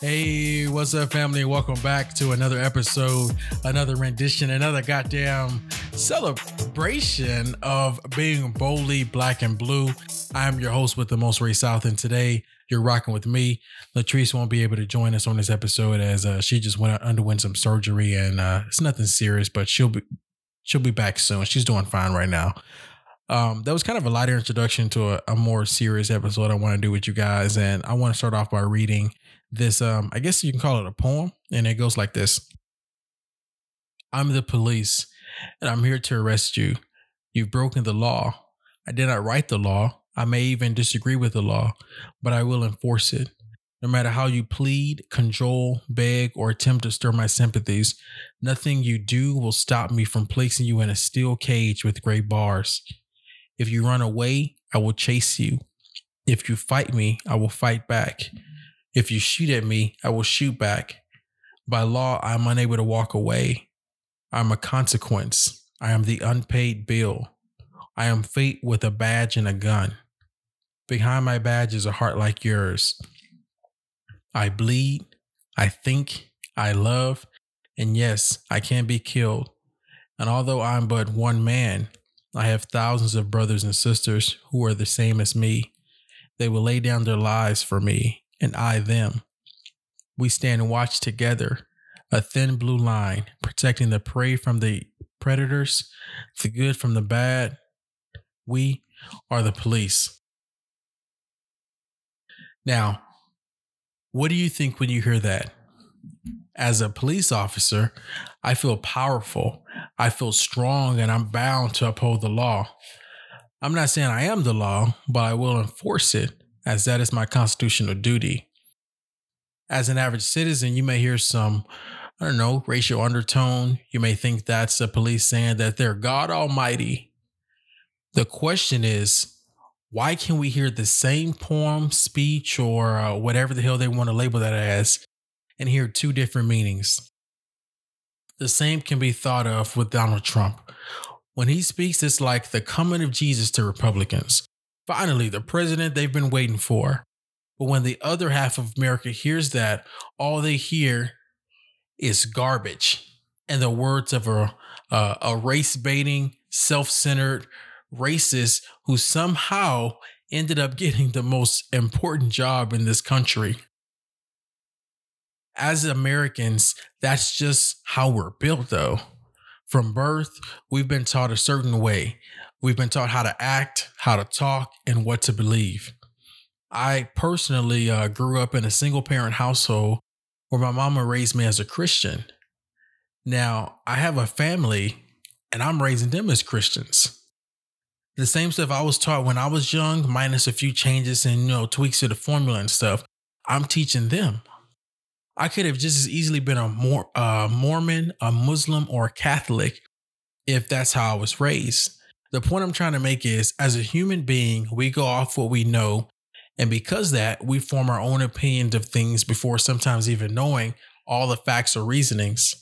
Hey, what's up, family? Welcome back to another episode, another rendition, another goddamn celebration of being boldly black and blue. I am your host with the most Ray South, and today you're rocking with me. Latrice won't be able to join us on this episode as uh, she just went underwent some surgery, and uh, it's nothing serious, but she'll be she'll be back soon. She's doing fine right now. Um, that was kind of a lighter introduction to a, a more serious episode I want to do with you guys, and I want to start off by reading this um I guess you can call it a poem and it goes like this. I'm the police and I'm here to arrest you. You've broken the law. I did not write the law. I may even disagree with the law, but I will enforce it. No matter how you plead, cajole, beg, or attempt to stir my sympathies, nothing you do will stop me from placing you in a steel cage with gray bars. If you run away, I will chase you. If you fight me, I will fight back. If you shoot at me, I will shoot back. By law, I am unable to walk away. I am a consequence. I am the unpaid bill. I am fate with a badge and a gun. Behind my badge is a heart like yours. I bleed, I think, I love, and yes, I can be killed. And although I'm but one man, I have thousands of brothers and sisters who are the same as me. They will lay down their lives for me, and I them. We stand and watch together, a thin blue line protecting the prey from the predators, the good from the bad. We are the police. Now, what do you think when you hear that? As a police officer, I feel powerful, I feel strong, and I'm bound to uphold the law. I'm not saying I am the law, but I will enforce it as that is my constitutional duty. As an average citizen, you may hear some, I don't know, racial undertone. You may think that's the police saying that they're God Almighty. The question is, why can we hear the same poem, speech, or uh, whatever the hell they want to label that as, and hear two different meanings? The same can be thought of with Donald Trump. When he speaks, it's like the coming of Jesus to Republicans. Finally, the president they've been waiting for. But when the other half of America hears that, all they hear is garbage and the words of a, uh, a race baiting, self centered racist who somehow ended up getting the most important job in this country. As Americans, that's just how we're built, though. From birth, we've been taught a certain way. We've been taught how to act, how to talk, and what to believe. I personally uh, grew up in a single parent household where my mama raised me as a Christian. Now, I have a family and I'm raising them as Christians. The same stuff I was taught when I was young, minus a few changes and you know tweaks to the formula and stuff, I'm teaching them. I could have just as easily been a Mor- uh, Mormon, a Muslim, or a Catholic if that's how I was raised. The point I'm trying to make is as a human being, we go off what we know. And because that, we form our own opinions of things before sometimes even knowing all the facts or reasonings.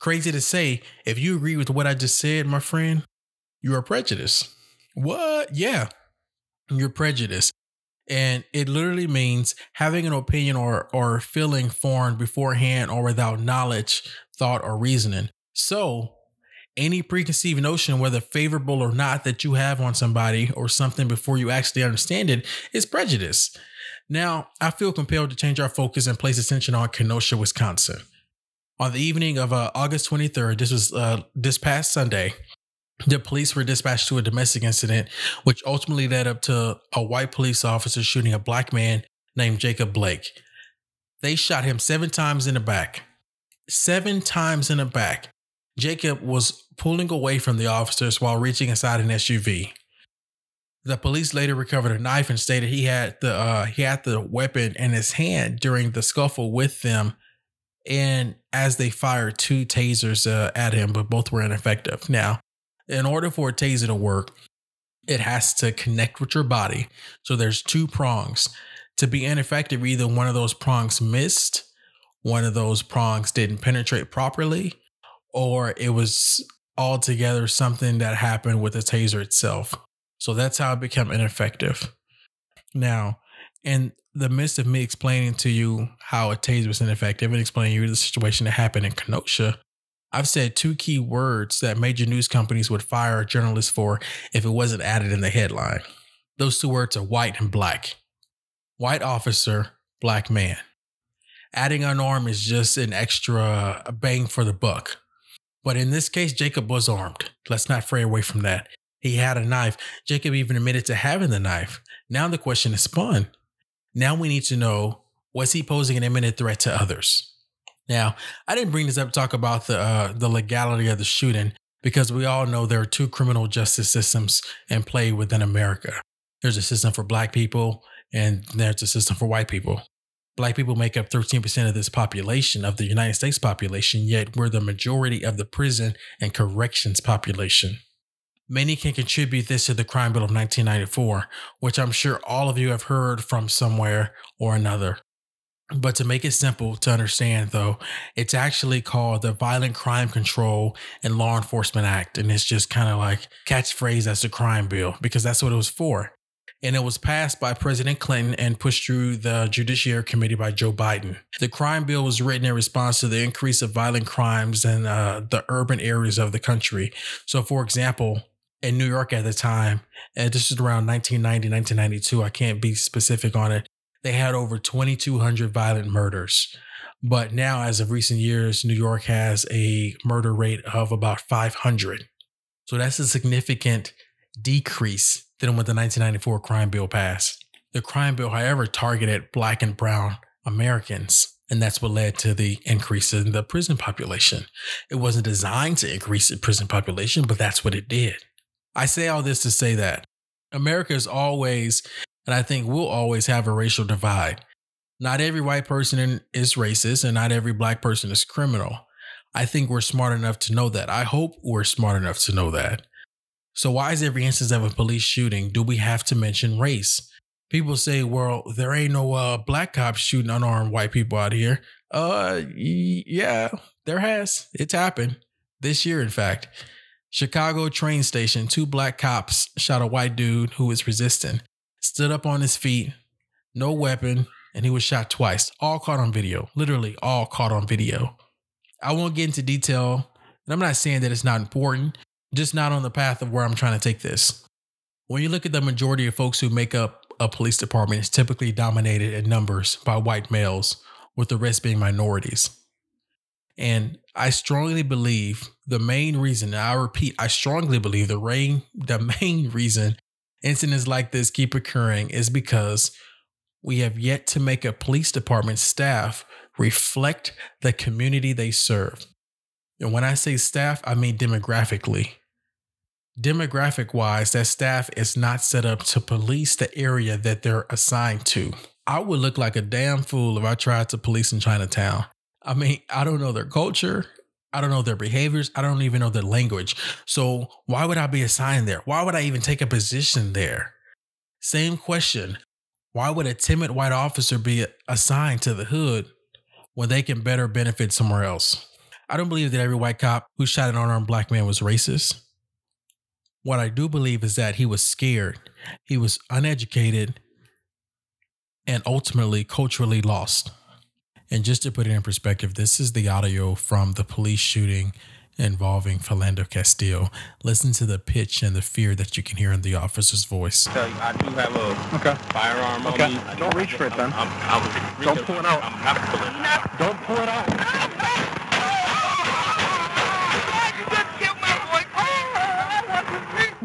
Crazy to say, if you agree with what I just said, my friend, you are prejudiced. What? Yeah, you're prejudiced. And it literally means having an opinion or, or feeling formed beforehand or without knowledge, thought, or reasoning. So any preconceived notion, whether favorable or not, that you have on somebody or something before you actually understand it is prejudice. Now, I feel compelled to change our focus and place attention on Kenosha, Wisconsin. On the evening of uh, August 23rd, this was uh, this past Sunday, the police were dispatched to a domestic incident, which ultimately led up to a white police officer shooting a black man named Jacob Blake. They shot him seven times in the back. Seven times in the back. Jacob was pulling away from the officers while reaching inside an SUV. The police later recovered a knife and stated he had the uh, he had the weapon in his hand during the scuffle with them, and as they fired two tasers uh, at him, but both were ineffective. Now, in order for a taser to work, it has to connect with your body. So there's two prongs. To be ineffective, either one of those prongs missed, one of those prongs didn't penetrate properly, or it was altogether something that happened with the taser itself. So that's how it became ineffective. Now, in the midst of me explaining to you how a taser was ineffective and explaining you the situation that happened in Kenosha, I've said two key words that major news companies would fire a journalist for if it wasn't added in the headline. Those two words are white and black. White officer, black man. Adding unarmed is just an extra bang for the buck. But in this case, Jacob was armed. Let's not fray away from that. He had a knife. Jacob even admitted to having the knife. Now the question is spun. Now we need to know was he posing an imminent threat to others? Now, I didn't bring this up to talk about the uh, the legality of the shooting because we all know there are two criminal justice systems in play within America. There's a system for black people and there's a system for white people. Black people make up 13% of this population, of the United States population, yet we're the majority of the prison and corrections population. Many can contribute this to the Crime Bill of 1994, which I'm sure all of you have heard from somewhere or another. But to make it simple to understand, though, it's actually called the Violent Crime Control and Law Enforcement Act. And it's just kind of like catchphrase as the crime bill because that's what it was for. And it was passed by President Clinton and pushed through the Judiciary Committee by Joe Biden. The crime bill was written in response to the increase of violent crimes in uh, the urban areas of the country. So, for example, in New York at the time, and this is around 1990, 1992, I can't be specific on it, they had over 2,200 violent murders. But now, as of recent years, New York has a murder rate of about 500. So that's a significant decrease than when the 1994 crime bill passed. The crime bill, however, targeted black and brown Americans. And that's what led to the increase in the prison population. It wasn't designed to increase the prison population, but that's what it did. I say all this to say that America is always and I think we'll always have a racial divide. Not every white person is racist and not every black person is criminal. I think we're smart enough to know that. I hope we're smart enough to know that. So, why is every instance of a police shooting do we have to mention race? People say, well, there ain't no uh, black cops shooting unarmed white people out here. Uh, yeah, there has. It's happened this year, in fact. Chicago train station, two black cops shot a white dude who was resisting stood up on his feet, no weapon, and he was shot twice. All caught on video. Literally, all caught on video. I won't get into detail, and I'm not saying that it's not important, just not on the path of where I'm trying to take this. When you look at the majority of folks who make up a police department, it's typically dominated in numbers by white males, with the rest being minorities. And I strongly believe the main reason, I repeat, I strongly believe the rain, the main reason incidents like this keep occurring is because we have yet to make a police department staff reflect the community they serve. And when I say staff, I mean demographically. Demographic wise, that staff is not set up to police the area that they're assigned to. I would look like a damn fool if I tried to police in Chinatown. I mean, I don't know their culture. I don't know their behaviors. I don't even know their language. So why would I be assigned there? Why would I even take a position there? Same question. Why would a timid white officer be assigned to the hood when they can better benefit somewhere else? I don't believe that every white cop who shot an unarmed black man was racist. What I do believe is that he was scared, he was uneducated, and ultimately culturally lost. And just to put it in perspective, this is the audio from the police shooting involving Philando Castile. Listen to the pitch and the fear that you can hear in the officer's voice. I do have a okay. firearm okay. on me. Don't reach for it then. I'm, I'm, I'm, Don't pull it out. I'm, I'm Don't pull it out.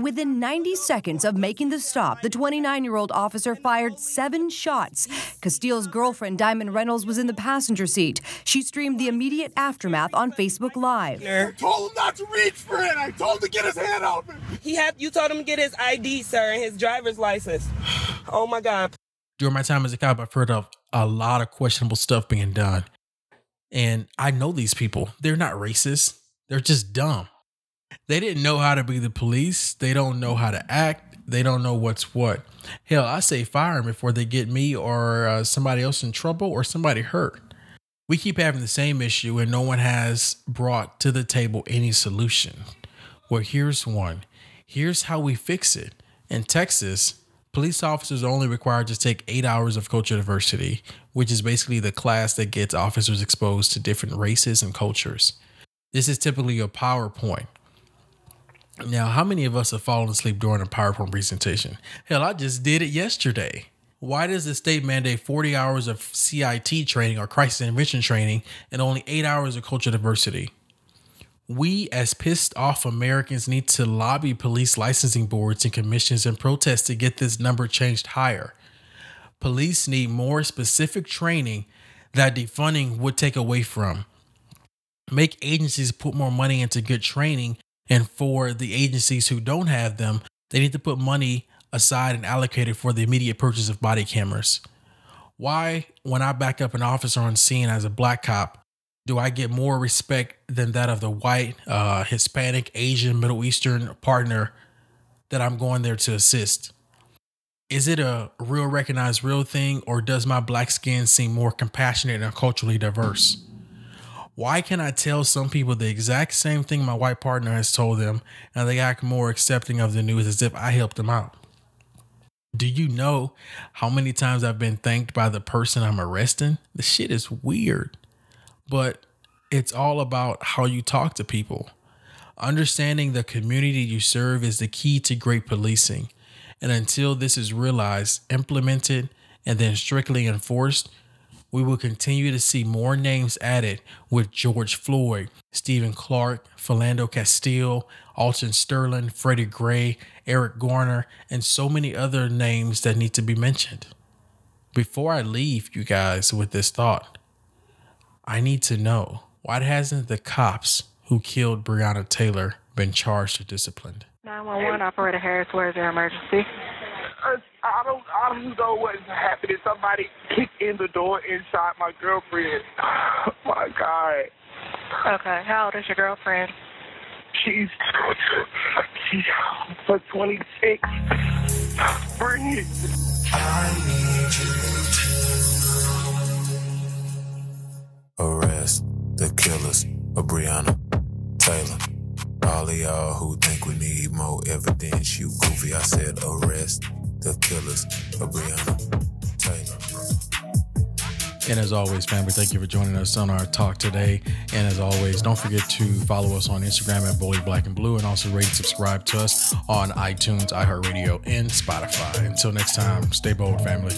Within 90 seconds of making the stop, the 29 year old officer fired seven shots. Castile's girlfriend, Diamond Reynolds, was in the passenger seat. She streamed the immediate aftermath on Facebook Live. I told him not to reach for it. I told him to get his hand out. He had you told him to get his ID, sir, and his driver's license. Oh my God. During my time as a cop, I've heard of a lot of questionable stuff being done. And I know these people. They're not racist. They're just dumb. They didn't know how to be the police. They don't know how to act. They don't know what's what. Hell, I say fire them before they get me or uh, somebody else in trouble or somebody hurt. We keep having the same issue and no one has brought to the table any solution. Well, here's one. Here's how we fix it. In Texas, police officers are only required to take eight hours of culture diversity, which is basically the class that gets officers exposed to different races and cultures. This is typically a PowerPoint. Now, how many of us have fallen asleep during a PowerPoint presentation? Hell, I just did it yesterday. Why does the state mandate 40 hours of CIT training or crisis intervention training and only eight hours of cultural diversity? We, as pissed off Americans, need to lobby police licensing boards and commissions and protest to get this number changed higher. Police need more specific training that defunding would take away from. Make agencies put more money into good training and for the agencies who don't have them, they need to put money aside and allocate it for the immediate purchase of body cameras. Why, when I back up an officer on scene as a black cop, do I get more respect than that of the white, uh, Hispanic, Asian, Middle Eastern partner that I'm going there to assist? Is it a real recognized real thing, or does my black skin seem more compassionate and culturally diverse? Why can I tell some people the exact same thing my white partner has told them and they act more accepting of the news as if I helped them out? Do you know how many times I've been thanked by the person I'm arresting? The shit is weird, but it's all about how you talk to people. Understanding the community you serve is the key to great policing. And until this is realized, implemented, and then strictly enforced, we will continue to see more names added with George Floyd, Stephon Clark, Philando Castile, Alton Sterling, Freddie Gray, Eric Garner, and so many other names that need to be mentioned. Before I leave you guys with this thought, I need to know why hasn't the cops who killed Breonna Taylor been charged or disciplined? 911 operator Harris, where is your emergency? I, I don't I don't know what's happening. Somebody kicked in the door and shot my girlfriend. Oh my God. Okay, how old is your girlfriend? She's she's for 26. Bring it. arrest the killers of Breonna Taylor. All of y'all who think we need more evidence, you goofy. I said arrest the killers of Taylor. And as always, family, thank you for joining us on our talk today. And as always, don't forget to follow us on Instagram at Boldly Black and Blue and also rate and subscribe to us on iTunes, iHeartRadio, and Spotify. Until next time, stay bold, family.